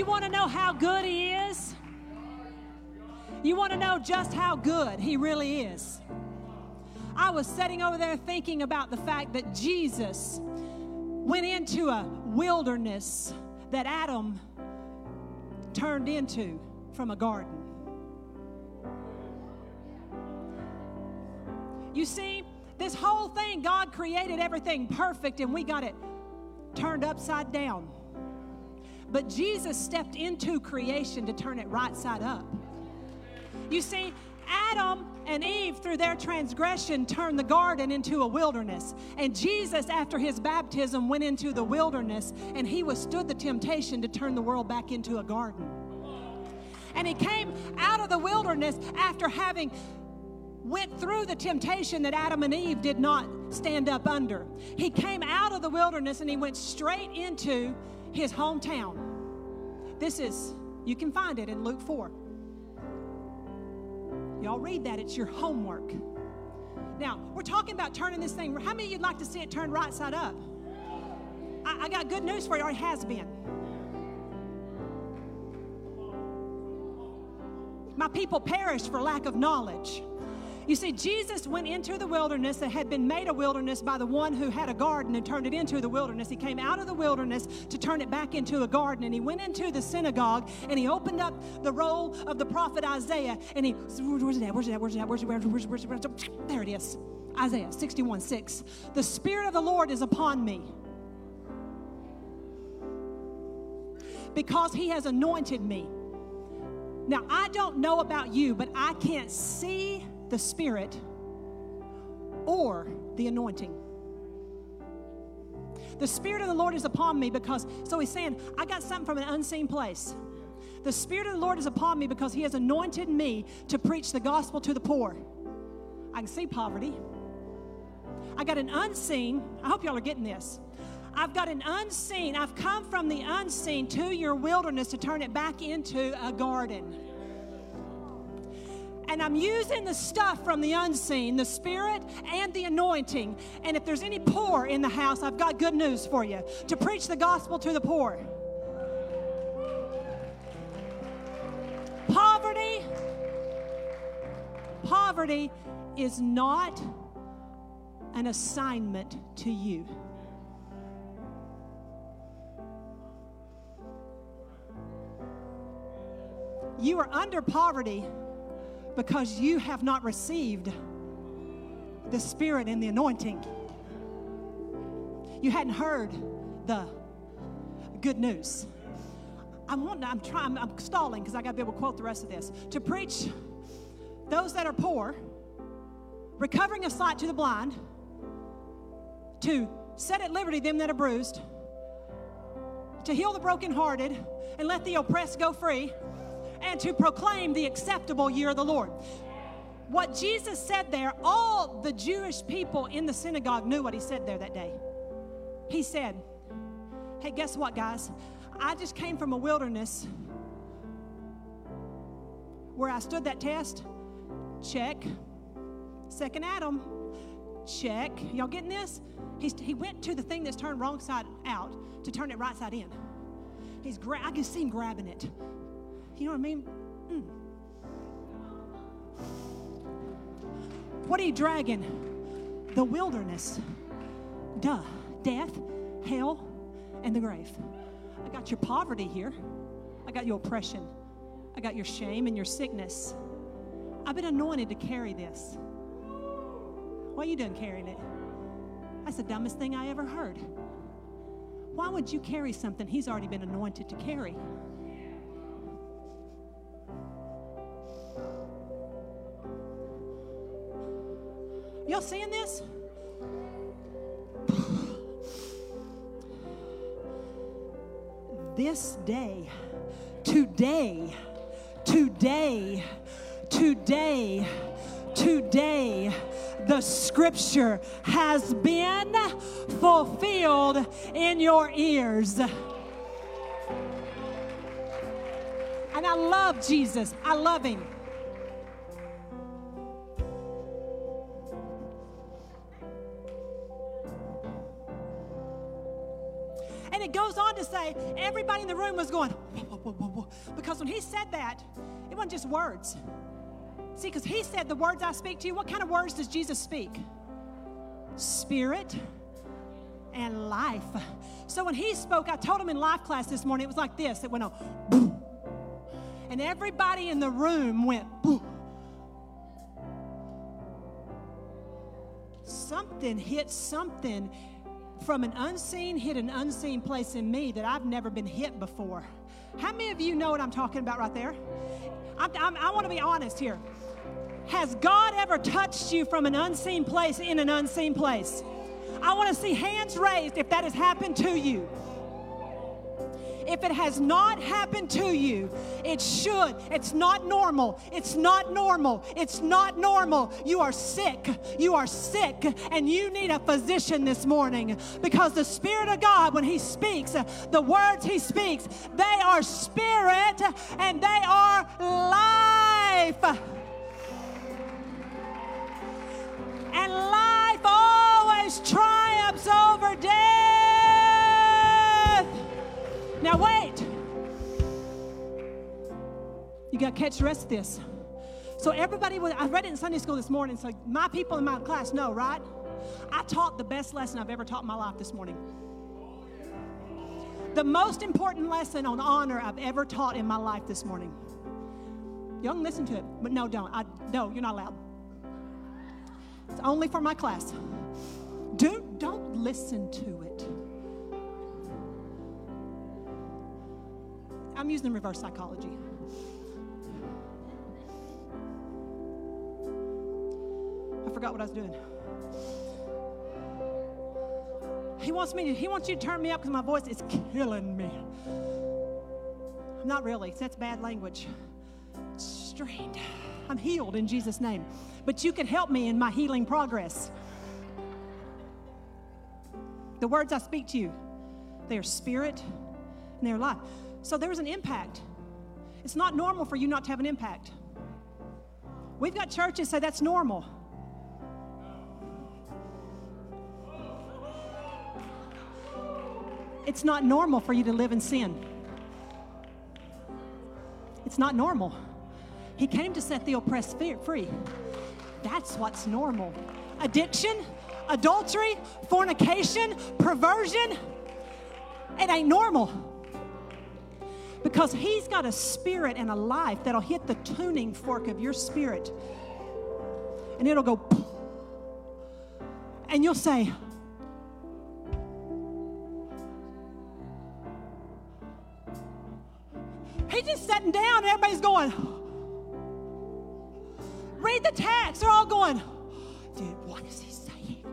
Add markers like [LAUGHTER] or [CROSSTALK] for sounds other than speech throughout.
You want to know how good He is? You want to know just how good He really is? I was sitting over there thinking about the fact that Jesus went into a wilderness that Adam turned into from a garden. You see, this whole thing, God created everything perfect and we got it turned upside down. But Jesus stepped into creation to turn it right side up. You see, Adam and Eve, through their transgression, turned the garden into a wilderness. And Jesus, after his baptism, went into the wilderness and he withstood the temptation to turn the world back into a garden. And he came out of the wilderness after having went through the temptation that Adam and Eve did not stand up under. He came out of the wilderness and he went straight into his hometown. This is, you can find it in Luke 4. Y'all read that, it's your homework. Now, we're talking about turning this thing. How many of you'd like to see it turned right side up? I, I got good news for you, it has been. My people perish for lack of knowledge. You see, Jesus went into the wilderness that had been made a wilderness by the one who had a garden and turned it into the wilderness. He came out of the wilderness to turn it back into a garden. And he went into the synagogue and he opened up the roll of the prophet Isaiah. And he, where's it at? Where's it at? Where's it at? Where's it at? Where's it? Where's it at? There it is. Isaiah 61 6. The Spirit of the Lord is upon me. Because he has anointed me. Now, I don't know about you, but I can't see the Spirit or the anointing. The Spirit of the Lord is upon me because, so he's saying, I got something from an unseen place. The Spirit of the Lord is upon me because he has anointed me to preach the gospel to the poor. I can see poverty. I got an unseen, I hope y'all are getting this. I've got an unseen, I've come from the unseen to your wilderness to turn it back into a garden and I'm using the stuff from the unseen, the spirit and the anointing. And if there's any poor in the house, I've got good news for you to preach the gospel to the poor. Poverty, poverty is not an assignment to you. You are under poverty because you have not received the Spirit and the anointing. You hadn't heard the good news. I'm wanting, I'm trying, I'm stalling because I got to be able to quote the rest of this. To preach those that are poor, recovering of sight to the blind, to set at liberty them that are bruised, to heal the brokenhearted, and let the oppressed go free and to proclaim the acceptable year of the Lord. What Jesus said there, all the Jewish people in the synagogue knew what he said there that day. He said, Hey, guess what, guys? I just came from a wilderness where I stood that test. Check. Second Adam. Check. Y'all getting this? He's, he went to the thing that's turned wrong side out to turn it right side in. He's gra- I can see him grabbing it. You know what I mean? Mm. What are you dragging? The wilderness. Duh. Death, hell, and the grave. I got your poverty here. I got your oppression. I got your shame and your sickness. I've been anointed to carry this. Why are you done carrying it? That's the dumbest thing I ever heard. Why would you carry something he's already been anointed to carry? Y'all seeing this? this day, today, today, today, today, the scripture has been fulfilled in your ears. And I love Jesus. I love him. Everybody in the room was going, whoa, whoa, whoa, whoa. Because when he said that, it wasn't just words. See, because he said, The words I speak to you, what kind of words does Jesus speak? Spirit and life. So when he spoke, I told him in life class this morning, it was like this it went on, boom. And everybody in the room went, boom. Something hit something from an unseen, hit an unseen place in me that I've never been hit before. How many of you know what I'm talking about right there? I'm, I'm, i want to be honest here. Has God ever touched you from an unseen place in an unseen place? I want to see hands raised if that has happened to you. If it has not happened to you, it should. It's not normal. It's not normal. It's not normal. You are sick. You are sick, and you need a physician this morning because the Spirit of God, when He speaks, the words He speaks, they are spirit and they are life. And life always triumphs over death. Now, wait. You got to catch the rest of this. So, everybody, was, I read it in Sunday school this morning. So, my people in my class know, right? I taught the best lesson I've ever taught in my life this morning. The most important lesson on honor I've ever taught in my life this morning. You can listen to it, but no, don't. I, no, you're not allowed. It's only for my class. Do, don't listen to it. I'm using reverse psychology. I forgot what I was doing. He wants me to, he wants you to turn me up because my voice is killing me. I'm not really, that's bad language. Strained. I'm healed in Jesus' name. But you can help me in my healing progress. The words I speak to you, they are spirit and they are life. So there was an impact. It's not normal for you not to have an impact. We've got churches say that's normal. It's not normal for you to live in sin. It's not normal. He came to set the oppressed free. That's what's normal. Addiction, adultery, fornication, perversion, it ain't normal. Because He's got a spirit and a life that'll hit the tuning fork of your spirit. And it'll go, and you'll say, He's just sitting down, and everybody's going, Read the text. They're all going, Dude, what is he saying?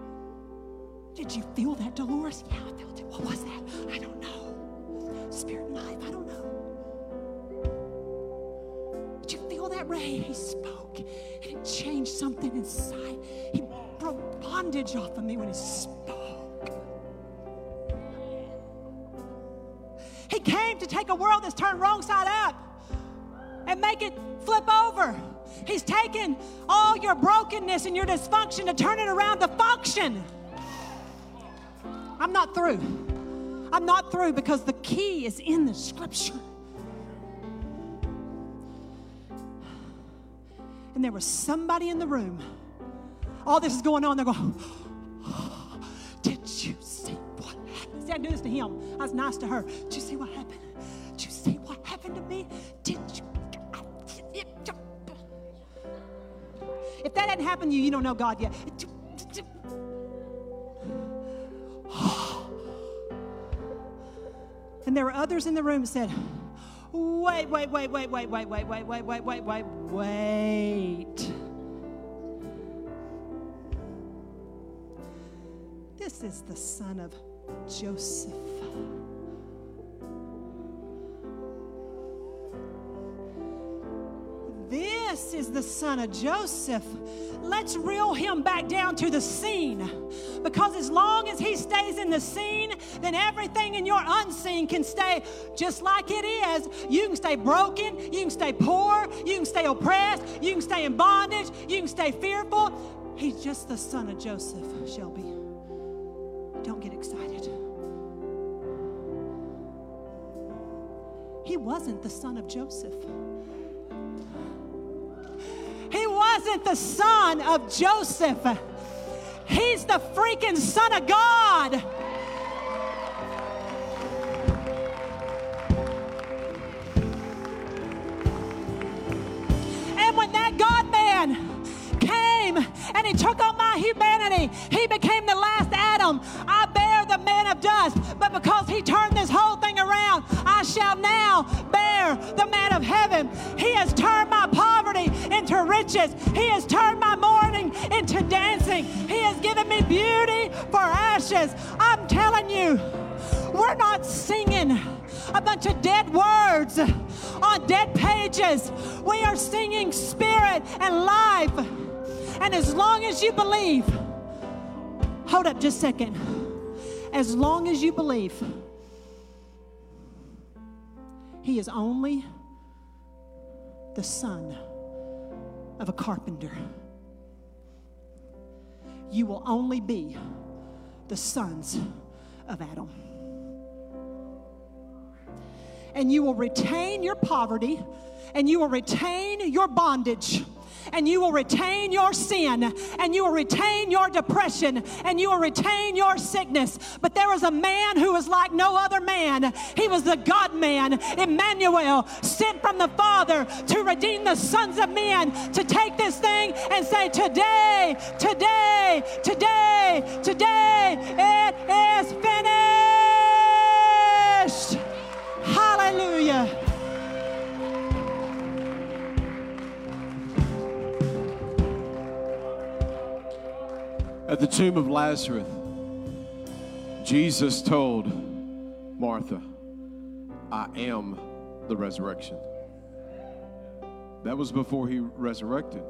Did you feel that, Dolores? Yeah, I felt it. What was that? I don't know. Spirit and life, I don't know. That ray, he spoke, and it changed something inside. He broke bondage off of me when he spoke. He came to take a world that's turned wrong side up and make it flip over. He's taken all your brokenness and your dysfunction to turn it around to function. I'm not through. I'm not through because the key is in the scripture. And there was somebody in the room. All this is going on. They're going, [GASPS] Did you see what happened? See, I do this to him. I was nice to her. Did you see what happened? Did you see what happened to me? Did you? If that hadn't happened to you, you don't know God yet. [GASPS] And there were others in the room that said, wait, wait, wait, wait, wait, wait, wait, wait, wait, wait, wait, wait, wait. This is the son of Joseph. This is the son of Joseph. Let's reel him back down to the scene. Because as long as he stays in the scene, then everything in your unseen can stay just like it is. You can stay broken, you can stay poor, you can stay oppressed, you can stay in bondage, you can stay fearful. He's just the son of Joseph, Shelby. Don't get excited. he wasn't the son of Joseph. Wasn't the son of Joseph. He's the freaking son of God. And when that God man came and he took on my humanity. He became the last Adam. I bear the man of dust. But because he turned this whole thing around, I shall now bear the man of heaven. He has turned my poverty into riches. He has turned my mourning into dancing. He has given me beauty for ashes. I'm telling you, we're not singing a bunch of dead words on dead pages. We are singing spirit and life. And as long as you believe, hold up just a second. As long as you believe, he is only the son of a carpenter. You will only be the sons of Adam. And you will retain your poverty and you will retain your bondage and you will retain your sin and you will retain your depression and you will retain your sickness. But there was a man who was like no other man. He was the God man, Emmanuel, sent from the Father to redeem the sons of men, to take this thing and say, Today, today, today, today, it is finished. At the tomb of Lazarus, Jesus told Martha, I am the resurrection. That was before he resurrected.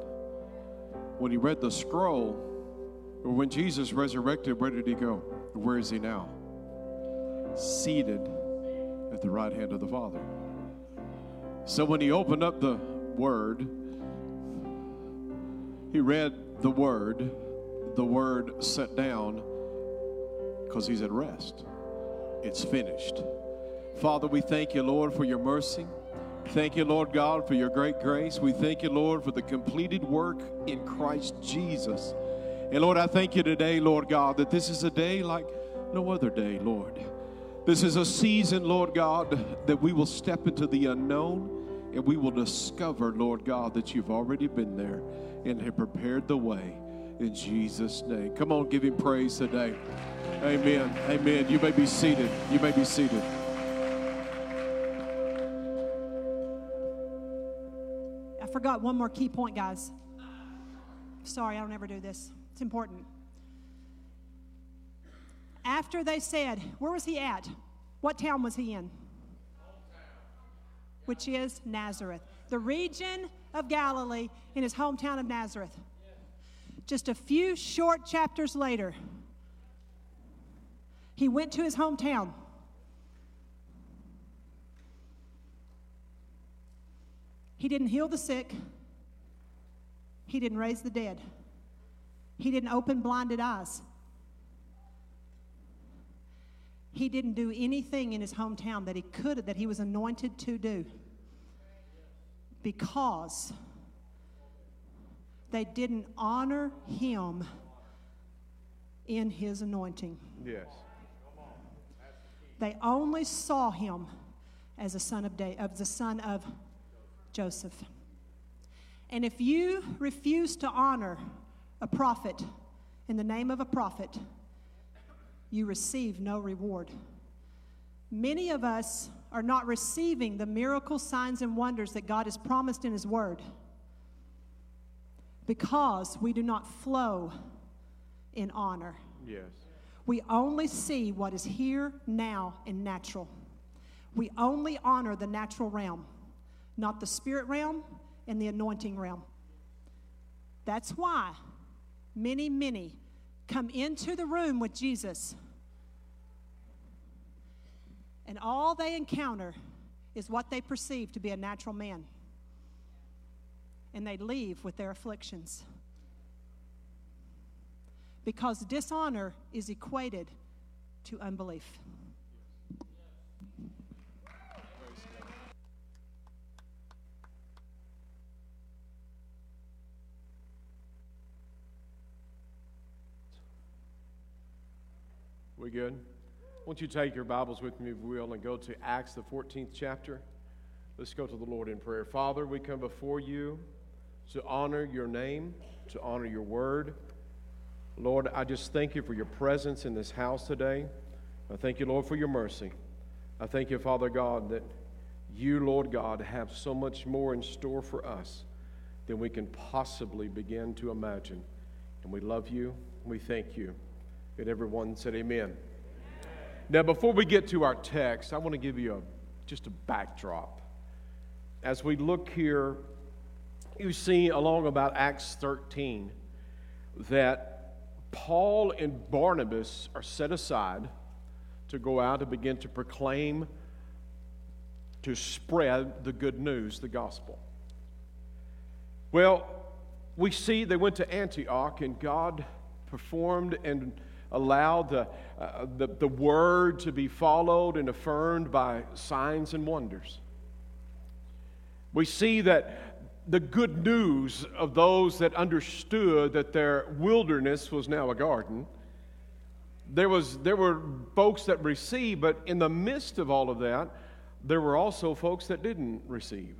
When he read the scroll, or when Jesus resurrected, where did he go? Where is he now? Seated at the right hand of the Father. So when he opened up the Word, he read the Word the word set down because he's at rest. It's finished. Father, we thank you, Lord, for your mercy. Thank you, Lord God, for your great grace. We thank you, Lord, for the completed work in Christ Jesus. And Lord, I thank you today, Lord God, that this is a day like no other day, Lord. This is a season, Lord God, that we will step into the unknown and we will discover, Lord God, that you've already been there and have prepared the way in Jesus' name. Come on, give him praise today. Amen. Amen. You may be seated. You may be seated. I forgot one more key point, guys. Sorry, I don't ever do this. It's important. After they said, Where was he at? What town was he in? Which is Nazareth, the region of Galilee in his hometown of Nazareth. Just a few short chapters later, he went to his hometown. He didn't heal the sick. He didn't raise the dead. He didn't open blinded eyes. He didn't do anything in his hometown that he could that he was anointed to do. Because they didn't honor him in his anointing. Yes. They only saw him as a son of, da- of the son of Joseph. And if you refuse to honor a prophet in the name of a prophet, you receive no reward. Many of us are not receiving the miracle signs and wonders that God has promised in His Word because we do not flow in honor. Yes. We only see what is here, now, and natural. We only honor the natural realm, not the spirit realm and the anointing realm. That's why many, many come into the room with Jesus, and all they encounter is what they perceive to be a natural man and they leave with their afflictions. Because dishonor is equated to unbelief. We good? Won't you take your Bibles with me, if you will, and go to Acts, the 14th chapter? Let's go to the Lord in prayer. Father, we come before you to honor your name, to honor your word. Lord, I just thank you for your presence in this house today. I thank you, Lord, for your mercy. I thank you, Father God, that you, Lord God, have so much more in store for us than we can possibly begin to imagine. And we love you. We thank you. And everyone said, Amen. Now, before we get to our text, I want to give you a, just a backdrop. As we look here, you see along about Acts 13 that Paul and Barnabas are set aside to go out and begin to proclaim, to spread the good news, the gospel. Well, we see they went to Antioch and God performed and allowed the, uh, the, the word to be followed and affirmed by signs and wonders. We see that the good news of those that understood that their wilderness was now a garden. There, was, there were folks that received, but in the midst of all of that, there were also folks that didn't receive.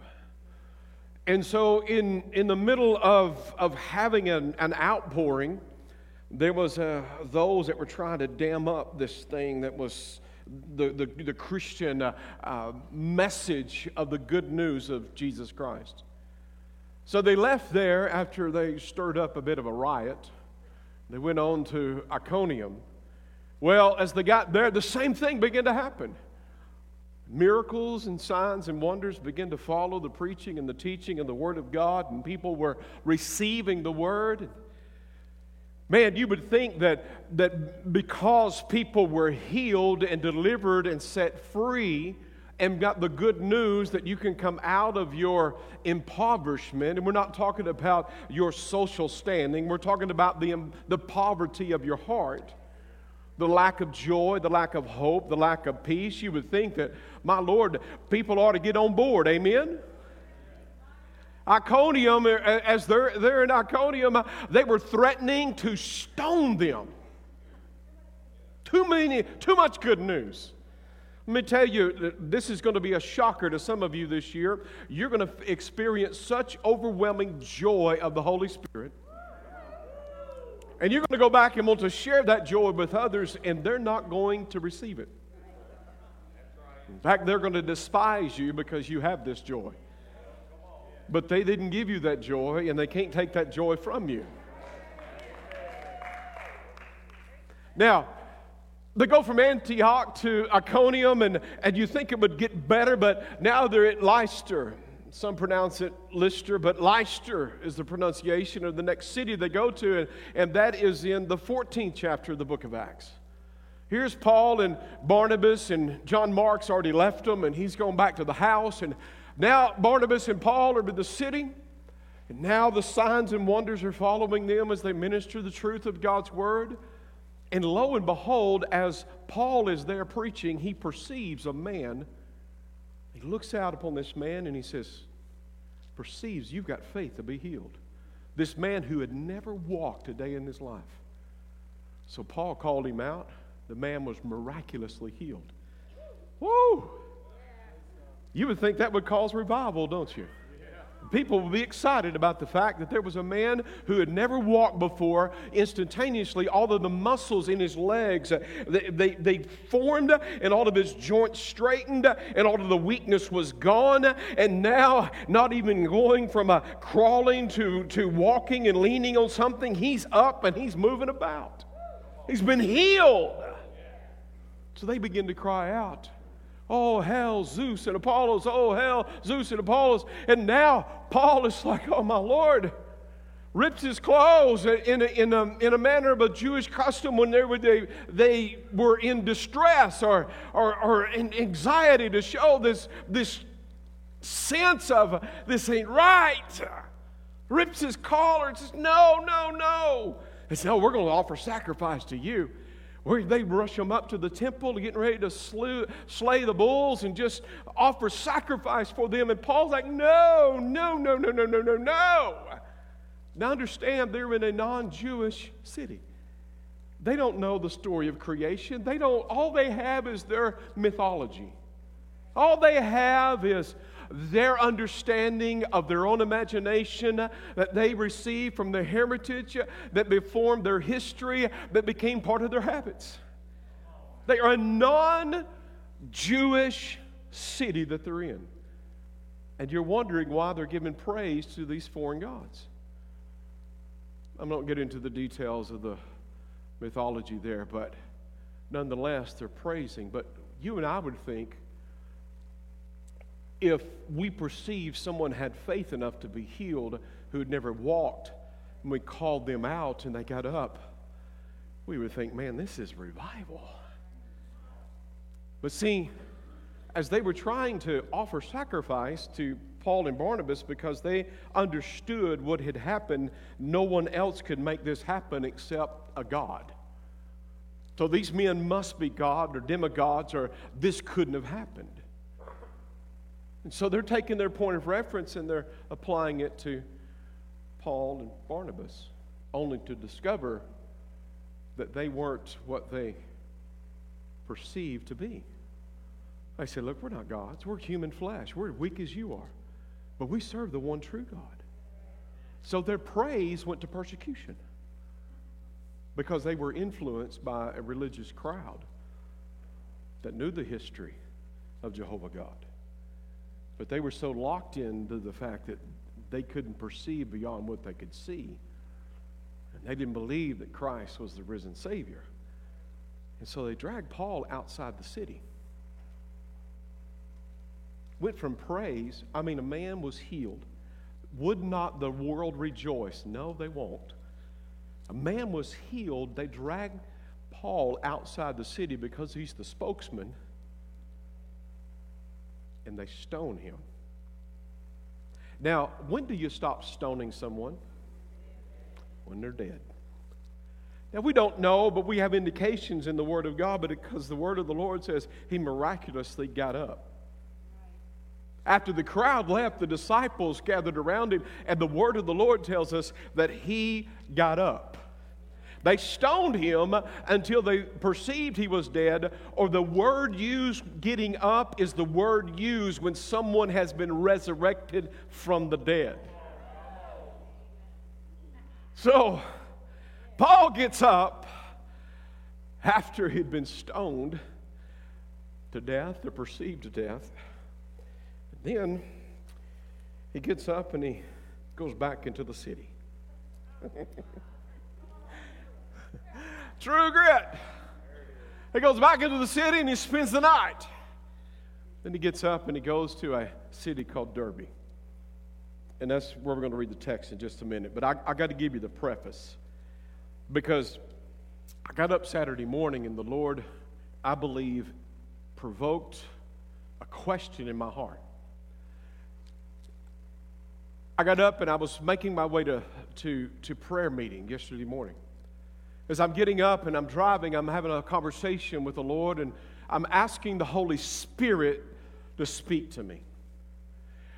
And so, in, in the middle of, of having an, an outpouring, there was uh, those that were trying to dam up this thing that was the, the, the Christian uh, uh, message of the good news of Jesus Christ. So they left there after they stirred up a bit of a riot. They went on to Iconium. Well, as they got there, the same thing began to happen. Miracles and signs and wonders began to follow the preaching and the teaching and the Word of God, and people were receiving the Word. Man, you would think that, that because people were healed and delivered and set free and got the good news that you can come out of your impoverishment, and we're not talking about your social standing, we're talking about the, um, the poverty of your heart the lack of joy, the lack of hope, the lack of peace, you would think that, my Lord, people ought to get on board. Amen? Iconium, as they're, they're in Iconium, uh, they were threatening to stone them. Too many, too much good news. Let me tell you, this is going to be a shocker to some of you this year. You're going to experience such overwhelming joy of the Holy Spirit and you're going to go back and want to share that joy with others, and they're not going to receive it. In fact, they're going to despise you because you have this joy. But they didn't give you that joy, and they can't take that joy from you. Now, they go from Antioch to Iconium, and, and you think it would get better, but now they're at Lystra. Some pronounce it Lister, but Lystra is the pronunciation of the next city they go to, and, and that is in the 14th chapter of the book of Acts. Here's Paul and Barnabas, and John Mark's already left them, and he's going back to the house. And now Barnabas and Paul are in the city, and now the signs and wonders are following them as they minister the truth of God's word. And lo and behold, as Paul is there preaching, he perceives a man he looks out upon this man and he says, perceives you've got faith to be healed. This man who had never walked a day in his life. So Paul called him out. The man was miraculously healed. Woo! You would think that would cause revival, don't you? People will be excited about the fact that there was a man who had never walked before. Instantaneously, all of the muscles in his legs, uh, they, they, they, formed and all of his joints straightened and all of the weakness was gone. And now, not even going from a crawling to, to walking and leaning on something, he's up and he's moving about. He's been healed. So they begin to cry out. Oh, hell, Zeus and Apollos. Oh, hell, Zeus and Apollos. And now Paul is like, oh, my Lord. Rips his clothes in a, in a, in a manner of a Jewish custom when they were, they, they were in distress or, or, or in anxiety to show this, this sense of this ain't right. Rips his collar and says, No, no, no. They said, Oh, we're going to offer sacrifice to you where they rush them up to the temple, to getting ready to slew, slay the bulls and just offer sacrifice for them. And Paul's like, no, no, no, no, no, no, no, no. Now understand they're in a non Jewish city. They don't know the story of creation. They don't, all they have is their mythology. All they have is their understanding of their own imagination that they received from their heritage, that formed their history, that became part of their habits. They are a non Jewish city that they're in. And you're wondering why they're giving praise to these foreign gods. I'm not getting into the details of the mythology there, but nonetheless, they're praising. But you and I would think if we perceive someone had faith enough to be healed who had never walked, and we called them out and they got up, we would think, man, this is revival. But see, as they were trying to offer sacrifice to Paul and Barnabas because they understood what had happened, no one else could make this happen except a God. So these men must be God or demigods, or this couldn't have happened. And so they're taking their point of reference and they're applying it to Paul and Barnabas, only to discover that they weren't what they perceived to be. They said, Look, we're not gods. We're human flesh. We're weak as you are. But we serve the one true God. So their praise went to persecution because they were influenced by a religious crowd that knew the history of Jehovah God. But they were so locked into the fact that they couldn't perceive beyond what they could see. And they didn't believe that Christ was the risen Savior. And so they dragged Paul outside the city. Went from praise, I mean, a man was healed. Would not the world rejoice? No, they won't. A man was healed. They dragged Paul outside the city because he's the spokesman, and they stone him. Now, when do you stop stoning someone? When they're dead. Now, we don't know, but we have indications in the Word of God, but because the Word of the Lord says he miraculously got up. After the crowd left, the disciples gathered around him, and the Word of the Lord tells us that he got up. They stoned him until they perceived he was dead, or the word used, getting up, is the word used when someone has been resurrected from the dead. So, Paul gets up after he'd been stoned to death or perceived to death. Then he gets up and he goes back into the city. [LAUGHS] True grit. He goes back into the city and he spends the night. Then he gets up and he goes to a city called Derbe. And that's where we're going to read the text in just a minute. But I, I got to give you the preface because I got up Saturday morning and the Lord, I believe, provoked a question in my heart. I got up and I was making my way to, to, to prayer meeting yesterday morning. As I'm getting up and I'm driving, I'm having a conversation with the Lord and I'm asking the Holy Spirit to speak to me.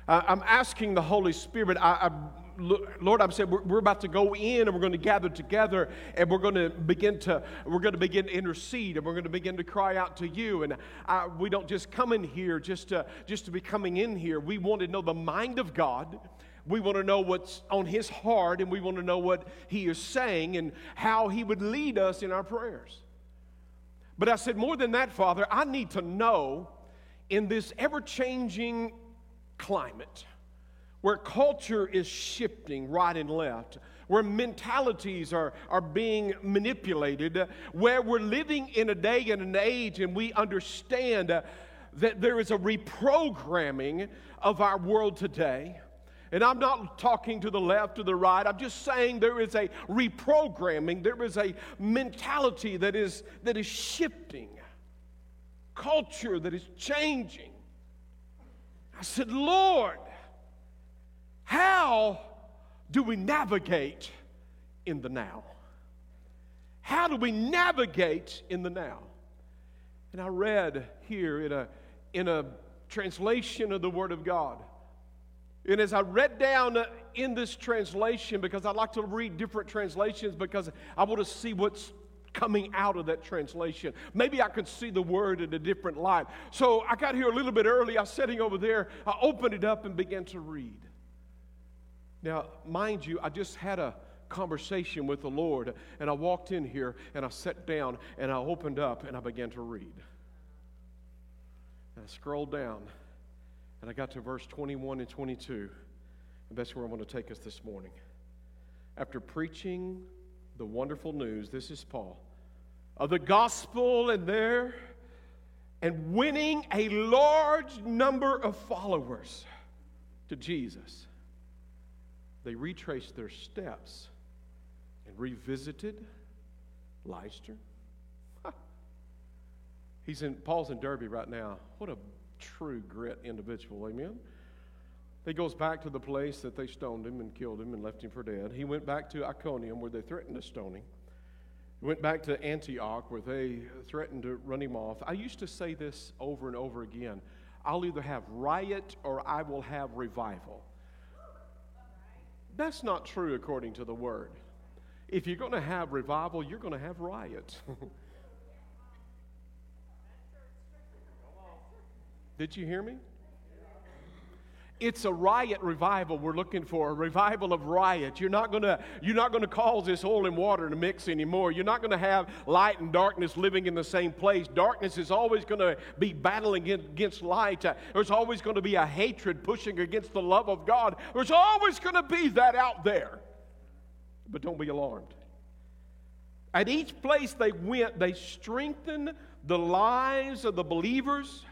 Uh, I'm asking the Holy Spirit, I, I, Lord, I'm saying we're, we're, about to go in and we're going to gather together and we're going to begin to we're going to begin to intercede and we're going to begin to cry out to you. And I, we don't just come in here just to just to be coming in here. We want to know the mind of God. We want to know what's on his heart and we want to know what he is saying and how he would lead us in our prayers. But I said, more than that, Father, I need to know in this ever changing climate where culture is shifting right and left, where mentalities are, are being manipulated, where we're living in a day and an age and we understand that there is a reprogramming of our world today and I'm not talking to the left or the right. I'm just saying there is a reprogramming, there is a mentality that is, that is shifting, culture that is changing. I said, Lord, how do we navigate in the now? How do we navigate in the now? And I read here in a, in a translation of the Word of God and as I read down uh, in this translation, because I like to read different translations because I want to see what's coming out of that translation. Maybe I could see the word in a different light. So I got here a little bit early. I was sitting over there. I opened it up and began to read. Now, mind you, I just had a conversation with the Lord, and I walked in here and I sat down and I opened up and I began to read. And I scrolled down and I got to verse 21 and 22, and that's where I want to take us this morning. After preaching the wonderful news, this is Paul, of the gospel and there, and winning a large number of followers to Jesus, they retraced their steps and revisited Lystra. He's in Paul's in Derbe right now. What a true grit individual, amen. He goes back to the place that they stoned him and killed him and left him for dead. He went back to Iconium where they threatened to stone him. He went back to Antioch where they threatened to run him off. I used to say this over and over again I'll either have riot or I will have revival. That's not true according to the word. If you're going to have revival, you're going to have riot. [LAUGHS] Did you hear me? It's a riot revival we're looking for, a revival of riot. You're not gonna, you're not gonna cause this oil and water to mix anymore. You're not gonna have light and darkness living in the same place. Darkness is always gonna be battling against light. Uh, there's always gonna be a hatred pushing against the love of God. There's always gonna be that out there. But don't be alarmed. At each place they went, they strengthened the lives of the believers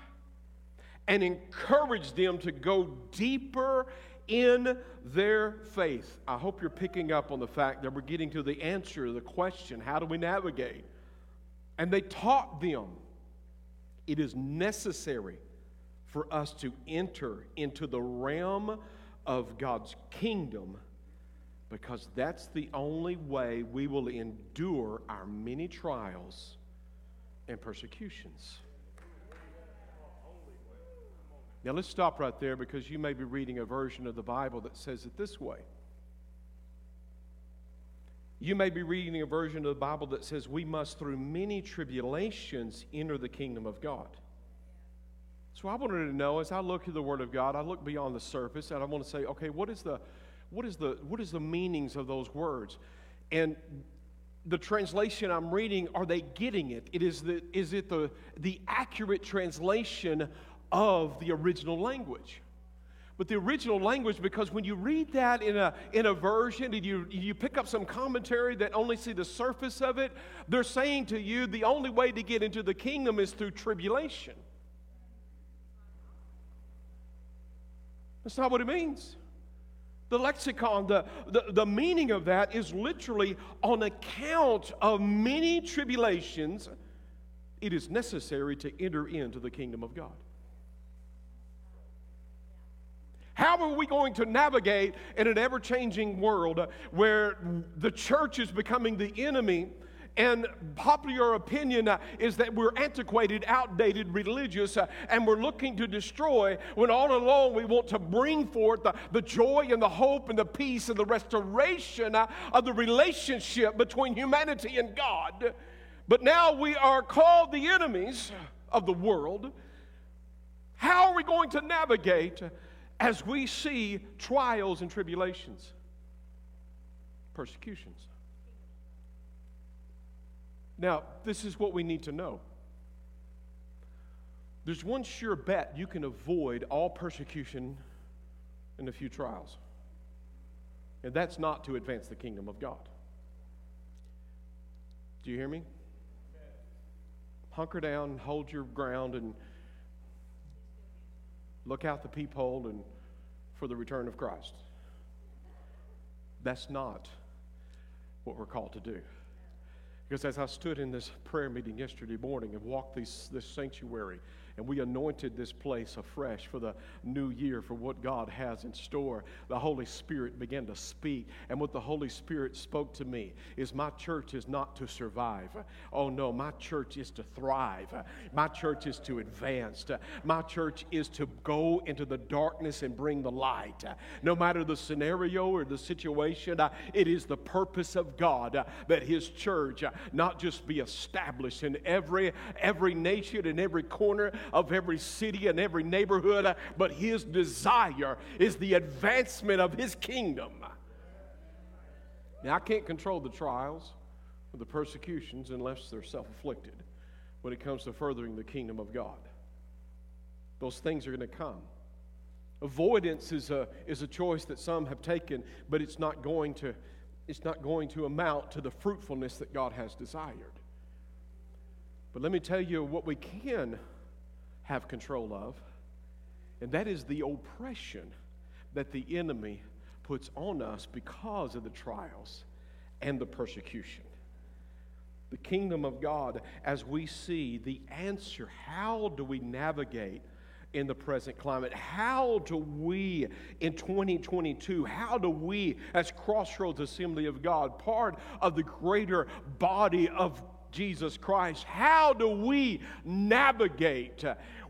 and encourage them to go deeper in their faith. I hope you're picking up on the fact that we're getting to the answer to the question how do we navigate? And they taught them it is necessary for us to enter into the realm of God's kingdom because that's the only way we will endure our many trials and persecutions. Now let's stop right there because you may be reading a version of the Bible that says it this way. You may be reading a version of the Bible that says we must, through many tribulations, enter the kingdom of God. So I wanted to know as I look at the Word of God, I look beyond the surface and I want to say, okay, what is the what is the what is the meanings of those words? And the translation I'm reading, are they getting it? It is the is it the the accurate translation of the original language. But the original language, because when you read that in a, in a version and you, you pick up some commentary that only see the surface of it, they're saying to you the only way to get into the kingdom is through tribulation. That's not what it means. The lexicon, the, the, the meaning of that is literally on account of many tribulations, it is necessary to enter into the kingdom of God. How are we going to navigate in an ever changing world where the church is becoming the enemy? And popular opinion is that we're antiquated, outdated, religious, uh, and we're looking to destroy when all along we want to bring forth the, the joy and the hope and the peace and the restoration uh, of the relationship between humanity and God. But now we are called the enemies of the world. How are we going to navigate? As we see trials and tribulations, persecutions. Now, this is what we need to know. There's one sure bet you can avoid all persecution and a few trials. And that's not to advance the kingdom of God. Do you hear me? Hunker down, hold your ground, and look out the peephole and for the return of Christ. That's not what we're called to do. Because as I stood in this prayer meeting yesterday morning and walked this, this sanctuary and we anointed this place afresh for the new year, for what God has in store. The Holy Spirit began to speak, and what the Holy Spirit spoke to me is my church is not to survive. Oh no, my church is to thrive. My church is to advance. My church is to go into the darkness and bring the light. No matter the scenario or the situation, uh, it is the purpose of God uh, that His church uh, not just be established in every every nation and every corner of every city and every neighborhood, uh, but His desire is the advancement of His kingdom. Now, I can't control the trials or the persecutions unless they're self afflicted when it comes to furthering the kingdom of God. Those things are going to come. Avoidance is a, is a choice that some have taken, but it's not going to it's not going to amount to the fruitfulness that God has desired. But let me tell you what we can have control of, and that is the oppression that the enemy puts on us because of the trials and the persecution. The kingdom of God, as we see the answer, how do we navigate in the present climate. How do we in 2022, how do we as Crossroads Assembly of God, part of the greater body of Jesus Christ, how do we navigate?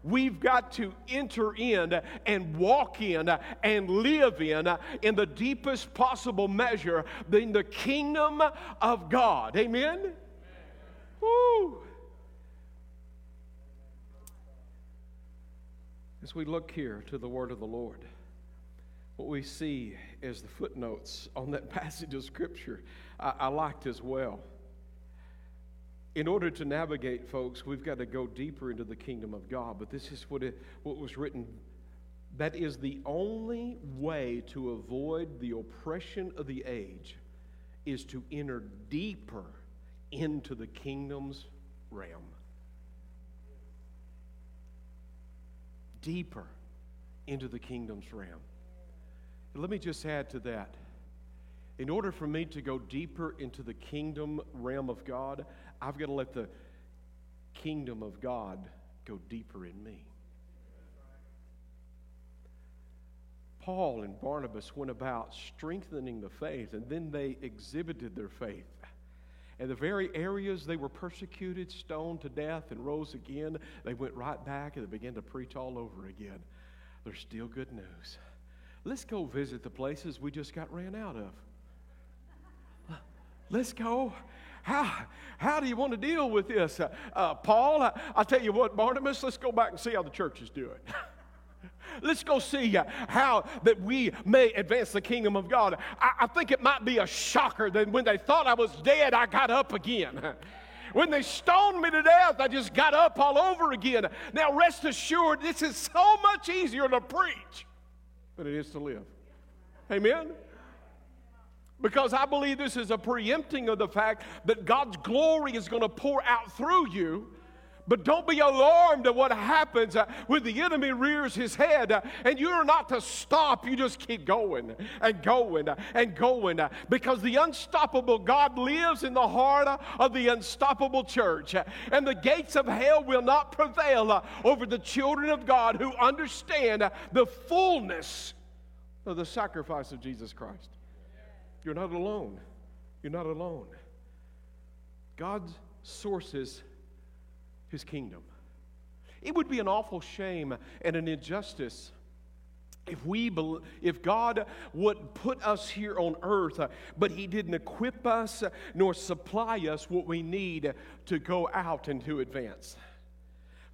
We've got to enter in and walk in and live in, in the deepest possible measure, in the kingdom of God. Amen? Woo! As we look here to the word of the Lord, what we see is the footnotes on that [LAUGHS] passage of Scripture I, I liked as well. In order to navigate, folks, we've got to go deeper into the kingdom of God. But this is what, it, what was written. That is the only way to avoid the oppression of the age is to enter deeper into the kingdom's realm. deeper into the kingdom's realm. And let me just add to that. In order for me to go deeper into the kingdom realm of God, I've got to let the kingdom of God go deeper in me. Paul and Barnabas went about strengthening the faith, and then they exhibited their faith and the very areas they were persecuted, stoned to death, and rose again, they went right back and they began to preach all over again. There's still good news. Let's go visit the places we just got ran out of. Let's go. How, how do you want to deal with this? Uh, uh, Paul, I, I'll tell you what, Barnabas, let's go back and see how the church is doing. [LAUGHS] Let's go see uh, how that we may advance the kingdom of God. I, I think it might be a shocker that when they thought I was dead, I got up again. [LAUGHS] When they stoned me to death, I just got up all over again. Now, rest assured, this is so much easier to preach than it is to live. Amen? Because I believe this is a preempting of the fact that God's glory is going to pour out through you but don't be alarmed at what happens uh, when the enemy rears his head uh, and you're not to stop. You just keep going and going uh, and going because the unstoppable God lives in the heart of the unstoppable church. And the gates of hell will not prevail over the children of God who understand the fullness of the sacrifice of Jesus Christ. You're not alone. You're not alone. God's sources his kingdom. It would be an awful shame and an injustice if we if God would put us here on earth, but He didn't equip us nor supply us what we need to go out and to advance.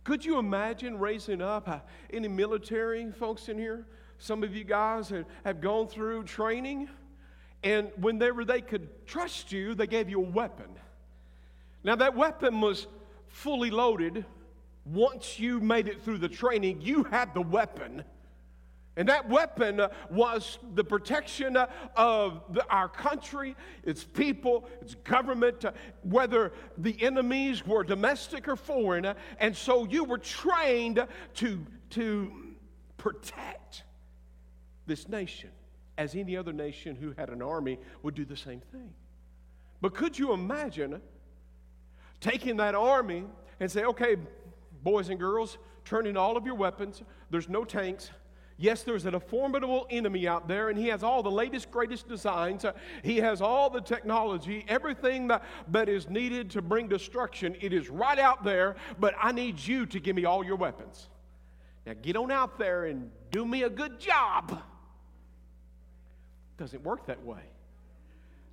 Could you imagine raising up uh, any military folks in here? Some of you guys have gone through training, and whenever they could trust you, they gave you a weapon. Now, that weapon was fully loaded, once you made it through the training, you had the weapon. And that weapon uh, was the protection uh, of the, our country, its people, its government, uh, whether the enemies were domestic or foreign. And so you were trained to, to protect this nation, as any other nation who had an army would do the same thing. But could you imagine taking that army and say, okay, boys and girls, turn in all of your weapons. There's no tanks. Yes, there's a formidable enemy out there, and he has all the latest, greatest designs. Uh, he has all the technology, everything that, that is needed to bring destruction. It is right out there, but I need you to give me all your weapons. Now get on out there and do me a good job. Doesn't work that way.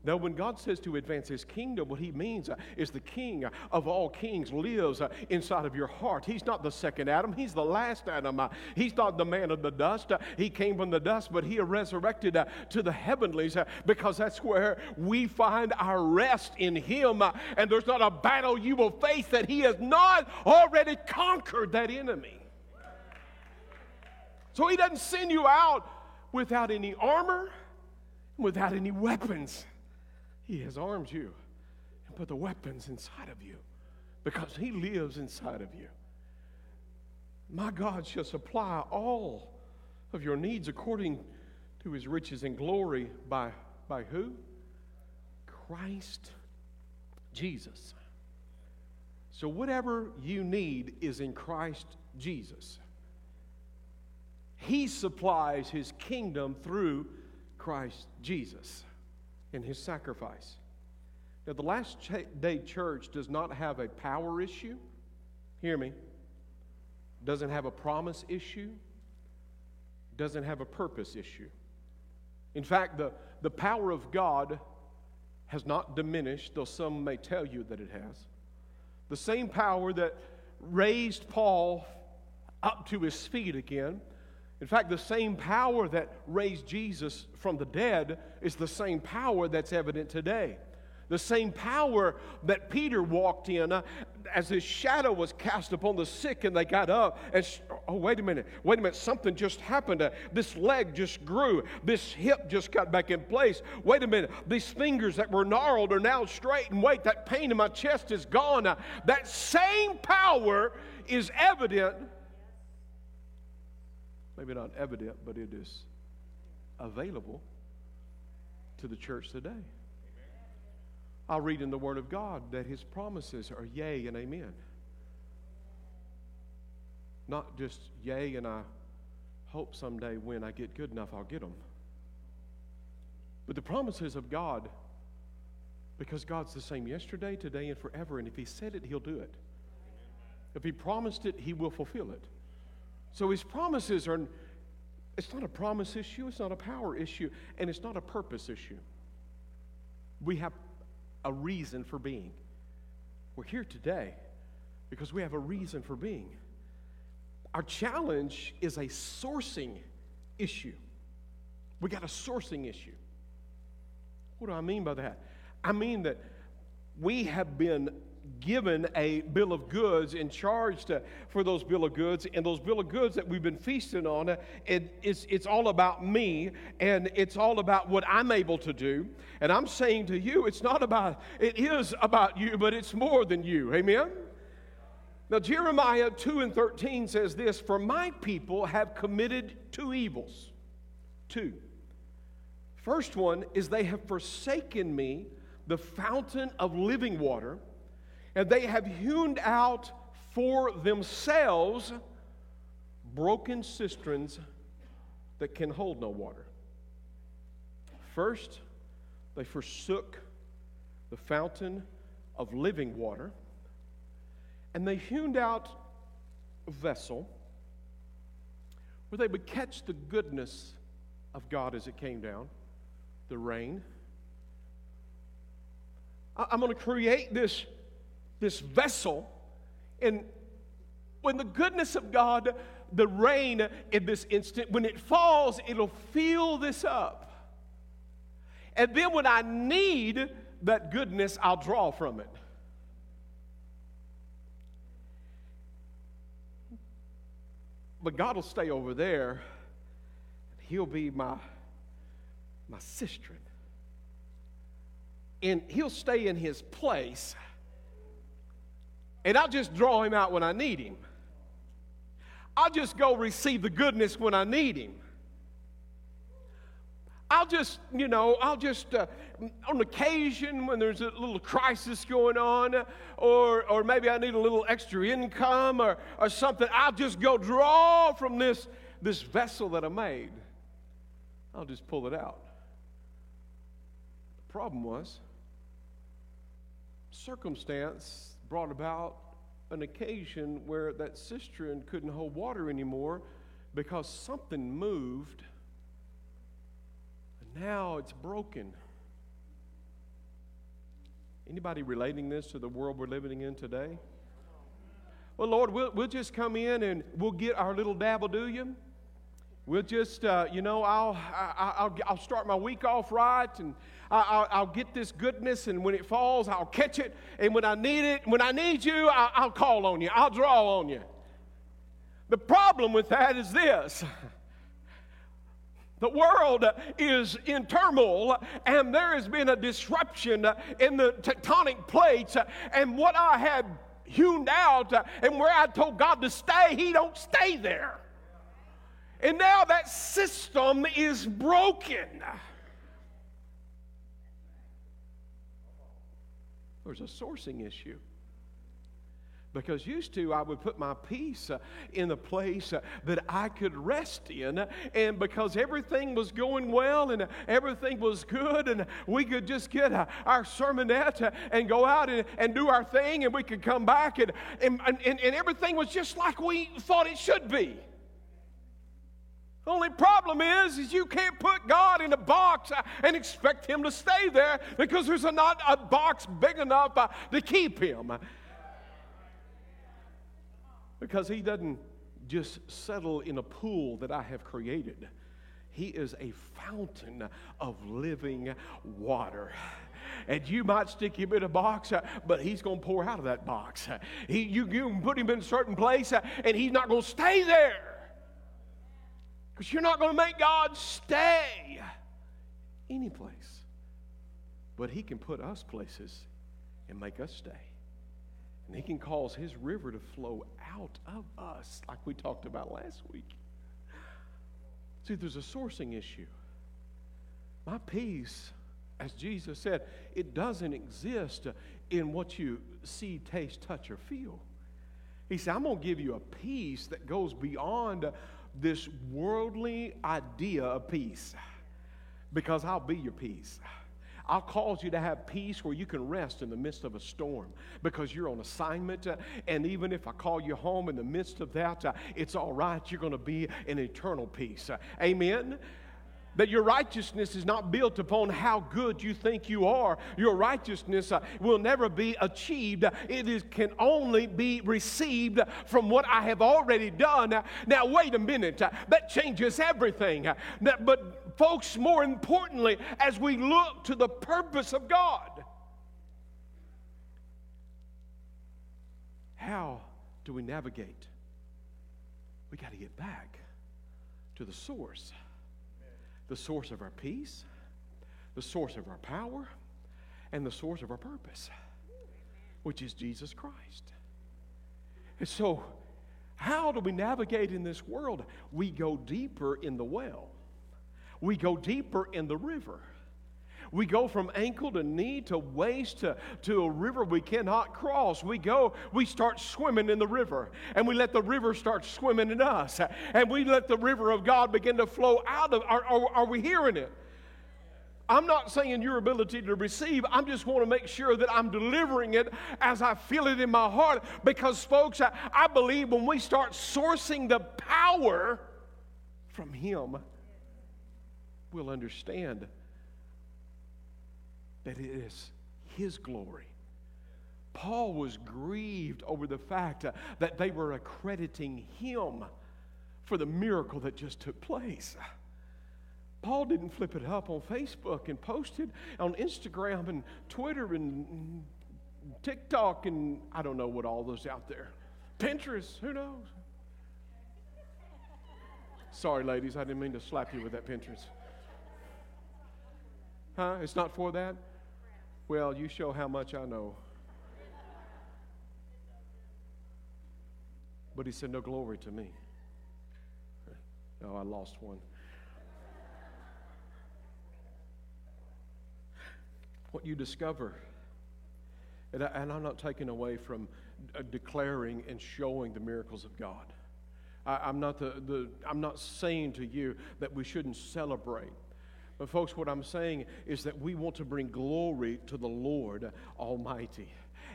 No, when God says to advance His kingdom, what He means uh, is the King of all kings lives uh, inside of your heart. He's not the second Adam, He's the last Adam. Uh, he's not the man of the dust. Uh, he came from the dust, but He resurrected uh, to the heavenlies uh, because that's where we find our rest in Him. and there's not a battle you will face that He has not already conquered that enemy. So He doesn't send you out without any armor, without any weapons. He has armed you and put the weapons inside of you because He lives inside of you. My God shall supply all of your needs according to His riches and glory by, by who? Christ Jesus. So, whatever you need is in Christ Jesus. He supplies His kingdom through Christ Jesus in his sacrifice. Now, the last day church does not have a power issue. Hear me. Doesn't have a promise issue. Doesn't have a purpose issue. In fact, the, the power of God has not diminished, though some may tell you that it has. The same power that raised Paul up to his feet again in fact, the same power that raised Jesus from the dead is the same power that's evident today. The same power that Peter walked in uh, as his shadow was cast upon the sick and they got up. And, oh, wait a minute, wait a minute, something just happened. Uh, this leg just grew. This hip just got back in place. Wait a minute, these fingers that were gnarled are now straight. And wait, that pain in my chest is gone. Uh, that same power is evident maybe not evident, but it is available to the church today. I'll read in the Word of God that His promises are yea and amen. Not just yea and I hope someday when I get good enough I'll get them. But the promises of God, because God's the same yesterday, today, and forever, and if He said it, He'll do it. If He promised it, He will fulfill it. So his promises are, it's not a promise issue, it's not a power issue, and it's not a purpose issue. We have a reason for being. We're here today because we have a reason for being. Our challenge is a sourcing issue. We got a sourcing issue. What do I mean by that? I mean that we have been given a bill of goods and charged uh, for those bill of goods. And those bill of goods that we've been feasting on uh, it, it's, it's all about me and it's all about what i'm able to do. And i'm saying to you it's not about it is about you but it's more than you. Amen? Now jeremiah 2 and 13 says this for my people have committed two evils. Two. First one is they have forsaken me the fountain of living water and they have hewn out for themselves broken cisterns that can hold no water. First, they forsook the fountain of living water, and they hewn out a vessel where they would catch the goodness of God as it came down, the rain. I'm going to create this this vessel. And when the goodness of God, the rain in this instant, when it falls, it'll fill this up. And then when I need that goodness, I'll draw from it. But God will stay over there. and He'll be my, my cistern. And he'll stay in his place and I'll just draw him out when I need him. I'll just go receive the goodness when I need him. I'll just, you know, I'll just, uh, on occasion when there's a little crisis going on, or, or maybe I need a little extra income or, or something, I'll just go draw from this, this vessel that I made. I'll just pull it out. The problem was, circumstance brought about an occasion where that cistern couldn't hold water anymore because something moved and now it's broken. Anybody relating this to the world we're living in today? Well, Lord, we'll, we'll just come in and we'll get our little dabble, do you? We'll just, uh, you know, I'll, I, will I'll start my week off right and I, will get this goodness and when it falls, I'll catch it. And when I need it, when I need you, I, I'll call on you. I'll draw on you. The problem with that is this. The world is in turmoil, and there has been a disruption in the tectonic plates. And what I had hewn out, and where I told God to stay, He don't stay there. And now that system is broken. There's a sourcing issue. Because used to, I would put my peace uh, in a place uh, that I could rest in. And because everything was going well and everything was good, and we could just get uh, our sermonette and go out and, and do our thing, and we could come back, and, and, and, and everything was just like we thought it should be. Only problem is, is you can't put God in a box uh, and expect Him to stay there because there's not a box big enough uh, to keep Him. Because He doesn't just settle in a pool that I have created. He is a fountain of living water. And you might stick him in a box, uh, but he's going to pour out of that box. He, you, you can put him in a certain place, and he's not going to stay there. Because you're not going to make God stay any place. But He can put us places and make us stay. And He can cause His river to flow out of us, like we talked about last week. See, there's a sourcing issue. My peace, as Jesus said, it doesn't exist in what you see, taste, touch, or feel. He said, I'm going to give you a peace that goes beyond this worldly idea of peace because I'll be your peace. I'll cause you to have peace where you can rest in the midst of a storm because you're on assignment. And even if I call you home in the midst of that, it's all right. You're going to be in eternal peace. Amen. That your righteousness is not built upon how good you think you are. Your righteousness uh, will never be achieved. It is, can only be received from what I have already done. Now, wait a minute. That changes everything. But, folks, more importantly, as we look to the purpose of God, how do we navigate? We got to get back to the source the source of our peace, the source of our power, and the source of our purpose, which is Jesus Christ. And so, how do we navigate in this world? We go deeper in the well, we go deeper in the river. We go from ankle to knee to waist to, to a river we cannot cross. We go, we start swimming in the river, and we let the river start swimming in us. And we let the river of God begin to flow out of are, are, are we hearing it? I'm not saying your ability to receive. I just want to make sure that I'm delivering it as I feel it in my heart. Because, folks, I, I believe when we start sourcing the power from Him, we'll understand that it is His glory. Paul was grieved over the fact uh, that they were accrediting him for the miracle that just took place. Paul didn't flip it up on Facebook and post it on Instagram and Twitter and TikTok and I don't know what all those out there. Pinterest, who knows? Sorry, ladies, I didn't mean to slap you with that Pinterest. Huh? It's not for that? Well, you show how much I know. But he said, No glory to me. No, I lost one. what you discover, and, I, am not taking away from uh, declaring and showing the miracles of God. I, am not the, the, I'm not saying to you that we shouldn't celebrate. But, folks, what I'm saying is that we want to bring glory to the Lord Almighty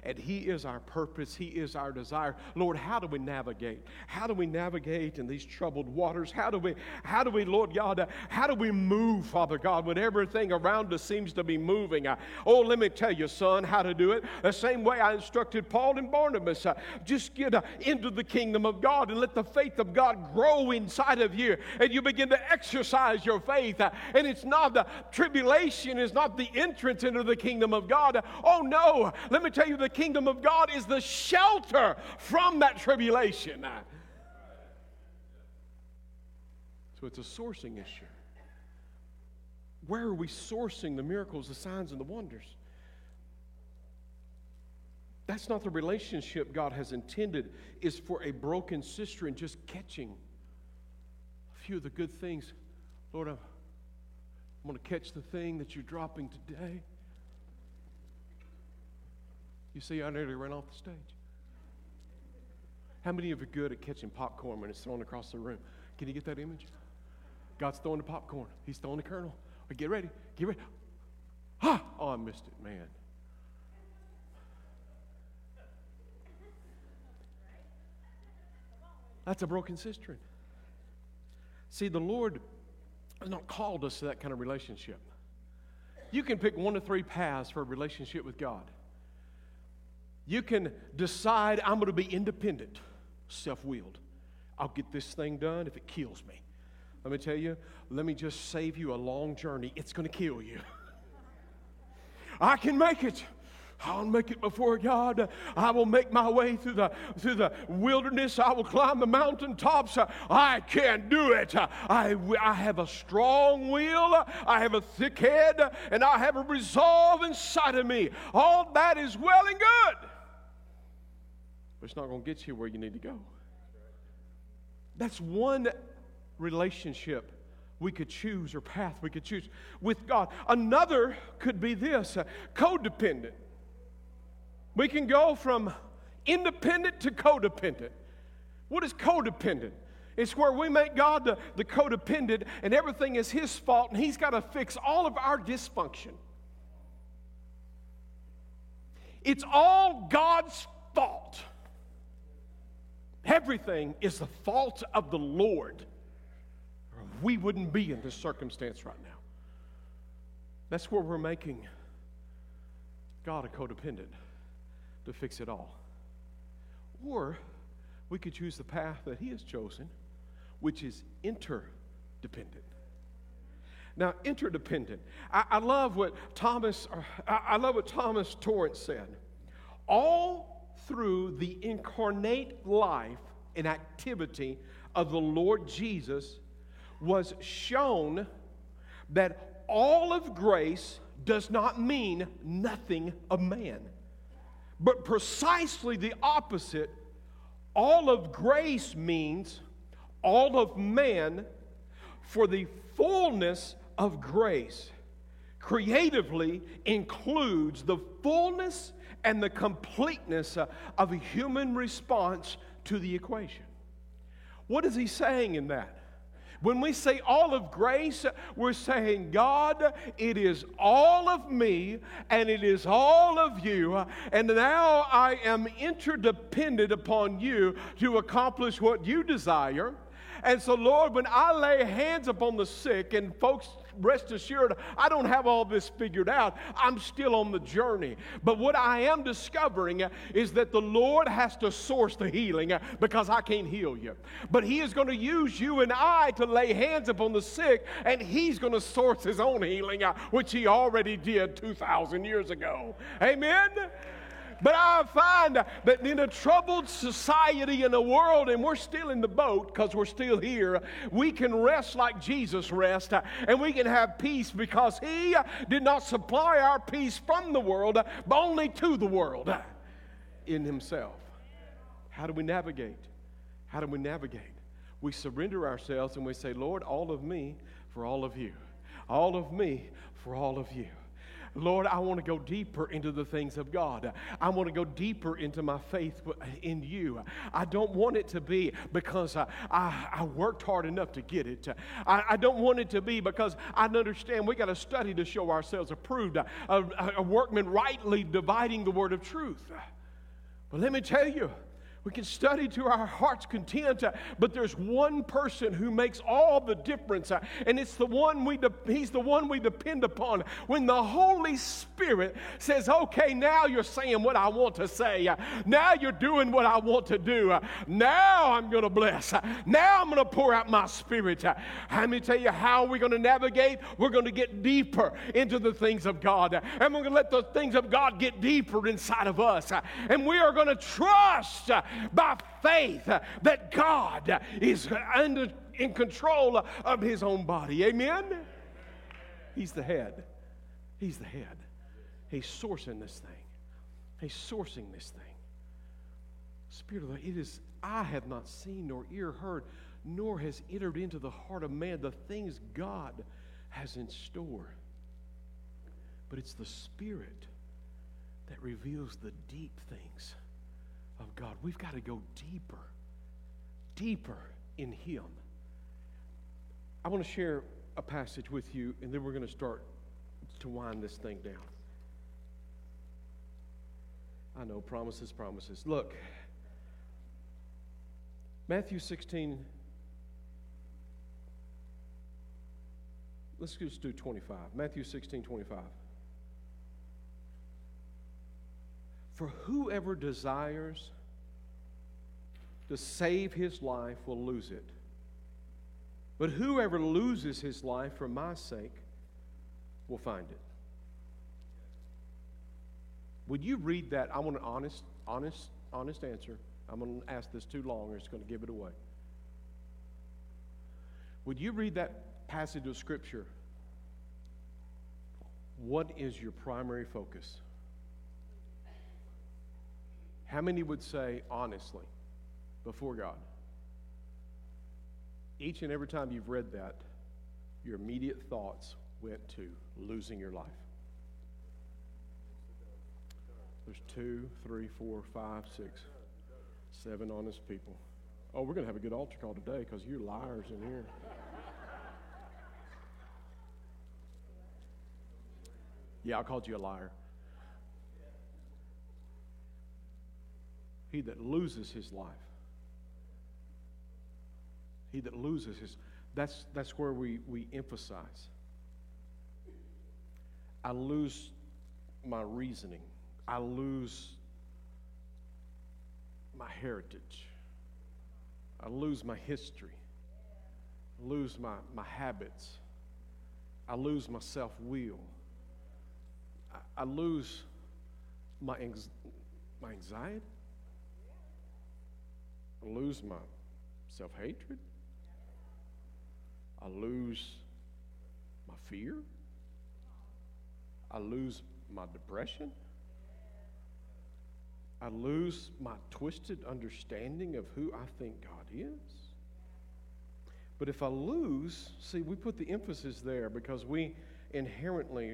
and He is our purpose, He is our desire. Lord, how do we navigate? How do we navigate in these troubled waters? How do we, how do we, Lord God, how do we move, Father God, when everything around us seems to be moving? Uh, oh, let me tell you, son, how to do it. The same way I instructed Paul and Barnabas. Uh, just get uh, into the kingdom of God and let the faith of God grow inside of you. And you begin to exercise your faith. And it's not the tribulation, is not the entrance into the kingdom of God. Oh, no. Let me tell you, the kingdom of God is the shelter from that tribulation. So it's a sourcing issue. Where are we sourcing the miracles, the signs, and the wonders? That's not the relationship God has intended, is for a broken cistern and just catching a few of the good things. Lord, I'm, I'm going to catch the thing that you're dropping today. You see, I nearly ran off the stage. How many of you are good at catching popcorn when it's thrown across the room? Can you get that image? God's throwing the popcorn. He's throwing the kernel. Right, get ready. Get ready. Ah! Oh, I missed it, man. That's a broken cistern. See, the Lord has not called us to that kind of relationship. You can pick one of three paths for a relationship with God. You can decide I'm going to be independent, self willed. I'll get this thing done if it kills me. Let me tell you, let me just save you a long journey. It's going to kill you. [LAUGHS] I can make it. I'll make it before God. I will make my way through the, through the wilderness. I will climb the mountaintops. I can do it. I, I have a strong will. I have a thick head. And I have a resolve inside of me. All that is well and good but it's not going to get you where you need to go. That's one relationship we could choose or path we could choose with God. Another could be this uh, codependent. We can go from independent to codependent. What is codependent? It's where we make God the, the codependent and everything is His fault and He's got to fix all of our dysfunction. It's all God's fault. Everything is the fault of the Lord. Or we wouldn't be in this circumstance right now. That's where we're making God a codependent to fix it all. Or we could choose the path that He has chosen, which is interdependent. Now, interdependent. I, I love what Thomas. I, I love what Thomas Torrance said. All through the incarnate life and activity of the Lord Jesus was shown that all of grace does not mean nothing of man, but precisely the opposite. All of grace means all of man for the fullness of grace creatively includes the fullness and the completeness uh, of a human response to the equation. What is he saying in that? When we say all of grace, we're saying, God, it is all of me and it is all of you. And now I am interdependent upon you to accomplish what you desire. And so, Lord, when I lay hands upon the sick, and folks rest assured, I don't have all this figured out. I'm still on the journey. But what I am discovering is that the Lord has to source the healing because I can't heal you. But He is going to use you and I to lay hands upon the sick, and He's going to source His own healing, which He already did 2,000 years ago. Amen? But I find that in a troubled society in a world, and we're still in the boat because we're still here, we can rest like Jesus rest, and we can have peace because He did not supply our peace from the world, but only to the world in Himself. How do we navigate? How do we navigate? We surrender ourselves and we say, Lord, all of me for all of you. All of me for all of you. Lord, I want to go deeper into the things of God. I want to go deeper into my faith in you. I don't want it to be because I, I, I worked hard enough to get it. I, I, don't want it to be because I understand we got to study to show ourselves approved, a, a, a workman rightly dividing the word of truth. But let me tell you, we can study to our heart's content, uh, but there's one person who makes all the difference, uh, and it's the one we de- he's the one we depend upon. When the Holy Spirit says, "Okay, now you're saying what I want to say. Uh, now you're doing what I want to do. Now I'm going to bless. Now I'm going to pour out my spirit." Let me tell you how we're going to navigate. We're going to get deeper into the things of God, and we're going to let the things of God get deeper inside of us, and we are going to trust by faith that God is under, in control of his own body. Amen? He's the head. He's the head. He's sourcing this thing. He's sourcing this thing. Spirit of the it is I have not seen nor ear heard, nor has entered into the heart of man the things God has in store. But it's the Spirit that reveals the deep things of God. We've got to go deeper, deeper in Him. I want to share a passage with you, and then we're going to start to wind this thing down. I know, promises, promises. Look, Matthew 16. Let's just do 25. Matthew 16, 25. For whoever desires to save his life will lose it. But whoever loses his life for my sake will find it. Would you read that? I want an honest, honest, honest answer. I'm going to ask this too long, or it's going to give it away. Would you read that passage of Scripture? What is your primary focus? How many would say, honestly, before God? Each and every time you've read that, your immediate thoughts went to losing your life. There's two, three, four, five, six, seven honest people. Oh, we're going to have a good altar call today because you're liars in here. [LAUGHS] Yeah, I called you a liar. He that loses his life. He that loses his that's that's where we, we emphasize. I lose my reasoning. I lose my heritage. I lose my history. I lose my, my habits. I lose my self will. I, I, lose my, anx my anxiety. I lose my self hatred. I lose my fear. I lose my depression. I lose my twisted understanding of who I think God is. But if I lose, see, we put the emphasis there because we inherently,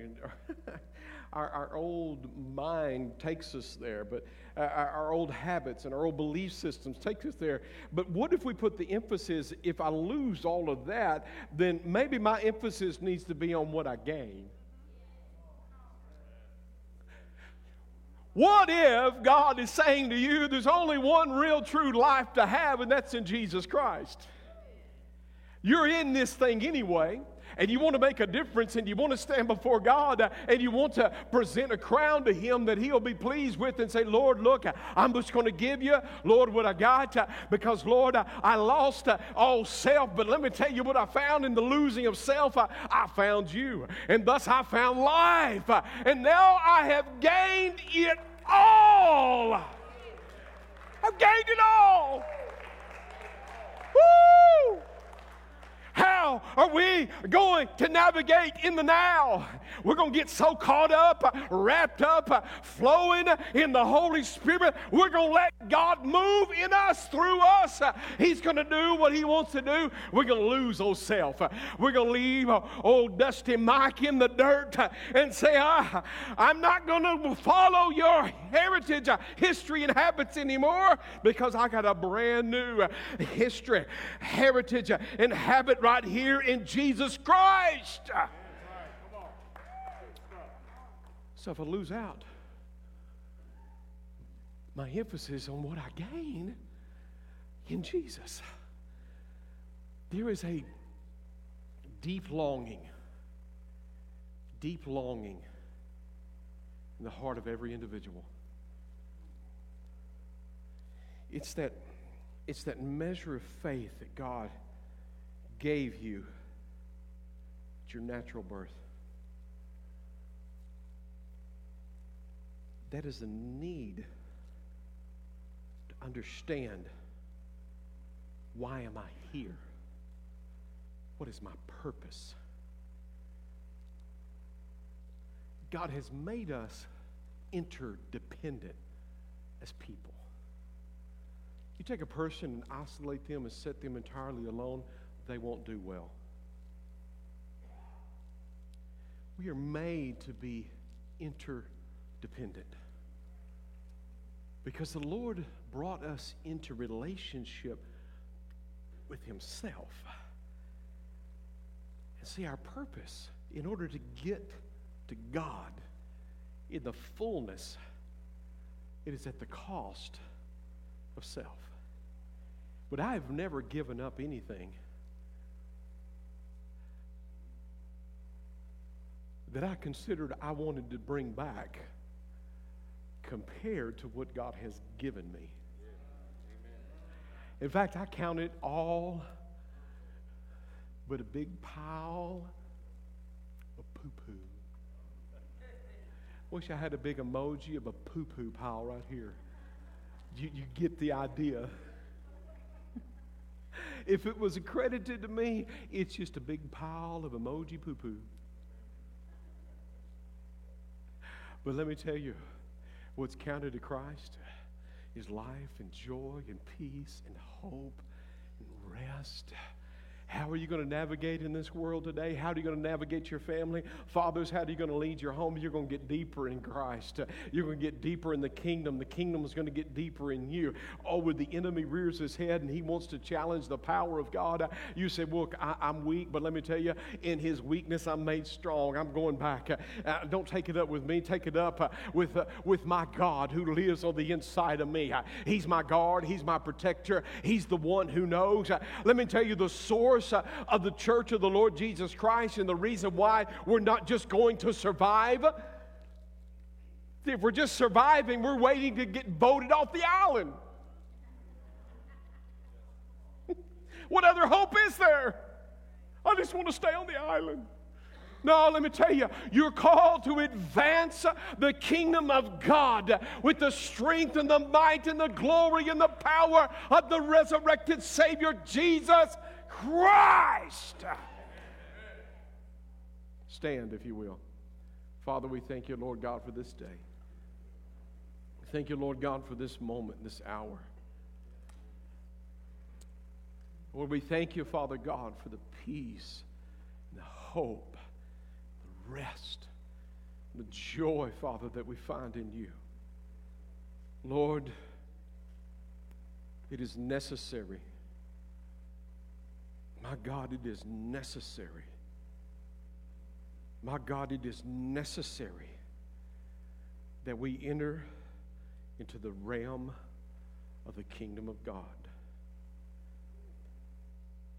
[LAUGHS] our, our old mind takes us there, but uh, our, our old habits and our old belief systems take us there. But what if we put the emphasis, if I lose all of that, then maybe my emphasis needs to be on what I gain. What if God is saying to you, there's only one real true life to have, and that's in Jesus Christ? You're in this thing anyway and you want to make a difference and you want to stand before God and you want to present a crown to Him that He'll be pleased with and say, Lord, look, I'm just going to give you, Lord, what I got because, Lord, I lost all self. But let me tell you what I found in the losing of self. I found you, and thus I found life. And now I have gained it all. I've gained it all. Woo! How are we going to navigate in the now? We're going to get so caught up, wrapped up, flowing in the Holy Spirit. We're going to let God move in us, through us. He's going to do what He wants to do. We're going to lose old self. We're going to leave old Dusty Mike in the dirt and say, ah, I'm not going to follow your heritage, history, and habits anymore because I got a brand new history, heritage, and habit right here in Jesus Christ. So if I lose out, my emphasis on what I gain in Jesus. There is a deep longing, deep longing in the heart of every individual. It's that, it's that measure of faith that God gave you at your natural birth. That is a need to understand why am I here? What is my purpose? God has made us interdependent as people. You take a person and isolate them and set them entirely alone, they won't do well. We are made to be interdependent because the Lord brought us into relationship with Himself. And see, our purpose in order to get to God in the fullness, it is at the cost of self. But I have never given up anything that I considered I wanted to bring back compared to what God has given me. In fact, I count it all but a big pile of poo poo. Wish I had a big emoji of a poo poo pile right here. You, you get the idea. [LAUGHS] if it was accredited to me, it's just a big pile of emoji poo poo. But let me tell you, what's counted to Christ is life and joy and peace and hope and rest how are you going to navigate in this world today? How are you going to navigate your family? Fathers, how are you going to lead your home? You're going to get deeper in Christ. You're going to get deeper in the kingdom. The kingdom is going to get deeper in you. Oh, when the enemy rears his head and he wants to challenge the power of God, you say, Look, I, am weak, but let me tell you, in his weakness, I'm made strong. I'm going back. Uh, don't take it up with me. Take it up uh, with, uh, with my God who lives on the inside of me. Uh, he's my guard. He's my protector. He's the one who knows. Uh, let me tell you, the source uh, of the church of the Lord Jesus Christ and the reason why we're not just going to survive. If we're just surviving, we're waiting to get voted off the island. [LAUGHS] what other hope is there? I just want to stay on the island. No, let me tell you, you're called to advance the kingdom of God with the strength and the might and the glory and the power of the resurrected Savior Jesus Christ. Stand, if you will. Father, we thank you, Lord God, for this day. Thank you, Lord God, for this moment, this hour. Lord, we thank you, Father God, for the peace the hope, the rest, the joy, Father, that we find in you. Lord, it is necessary my God, it is necessary. My God, it is necessary that we enter into the realm of the kingdom of God.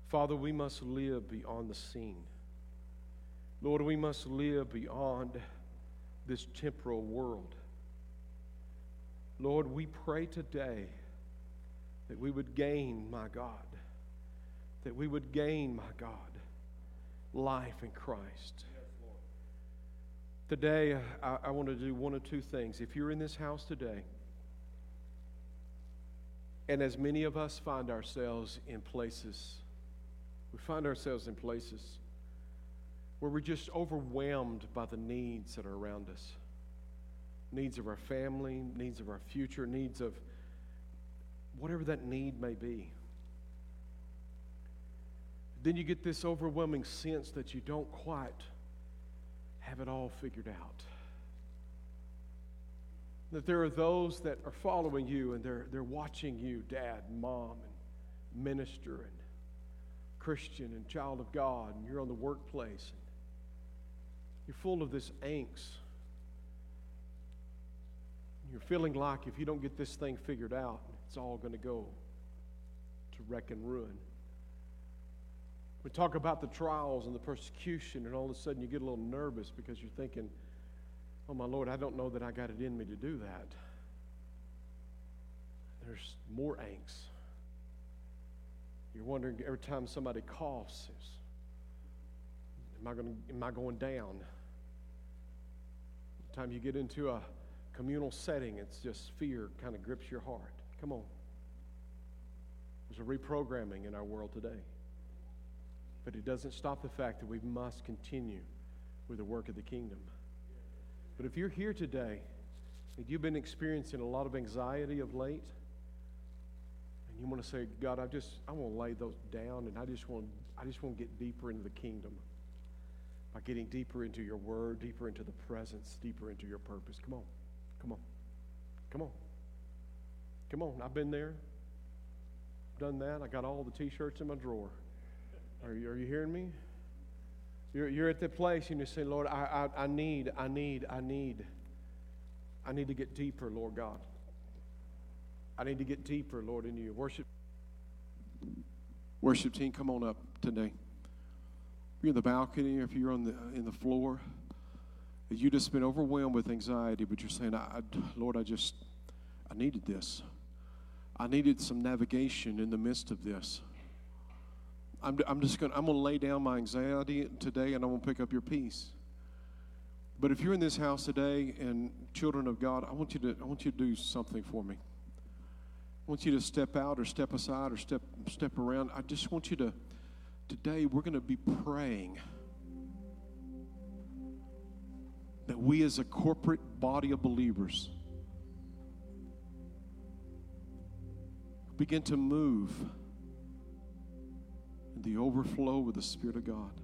Father, we must live beyond the scene. Lord, we must live beyond this temporal world. Lord, we pray today that we would gain, my God, that we would gain, my God, life in Christ. Today, I, I want to do one of two things. If you're in this house today, and as many of us find ourselves in places We find ourselves in places where we're just overwhelmed by the needs that are around us needs of our family, needs of our future, needs of whatever that need may be. Then you get this overwhelming sense that you don't quite have it all figured out. That there are those that are following you and they're, they're watching you, dad, mom, and minister, and Christian, and child of God, and you're on the workplace. And you're full of this angst you're feeling like if you don't get this thing figured out, it's all going to go to wreck and ruin. We talk about the trials and the persecution, and all of a sudden you get a little nervous because you're thinking, oh my Lord, I don't know that I got it in me to do that. There's more angst. You're wondering every time somebody coughs, am I, going am I going down? The time you get into a communal setting, it's just fear kind of grips your heart. Come on. There's a reprogramming in our world today. But it doesn't stop the fact that we must continue with the work of the kingdom. But if you're here today and you've been experiencing a lot of anxiety of late, and you want to say, God, I just I want to lay those down and I just want I just want to get deeper into the kingdom by getting deeper into your word, deeper into the presence, deeper into your purpose. Come on. Come on. Come on. Come on. I've been there. Done that. I got all the t shirts in my drawer. Are you, are you hearing me? You're, you're at that place and you say, Lord, I, I, I need, I need, I need. I need to get deeper, Lord God. I need to get deeper, Lord, in you. Worship. Worship team, come on up today. If you're in the balcony, or if you're on the in the floor you just been overwhelmed with anxiety, but you're saying, I, Lord, I just, I needed this. I needed some navigation in the midst of this. I'm, I'm just going to, I'm going to lay down my anxiety today and I'm going to pick up your peace. But if you're in this house today and children of God, I want you to, I want you to do something for me. I want you to step out or step aside or step, step around. I just want you to, today we're going to be praying that we as a corporate body of believers begin to move in the overflow with the Spirit of God.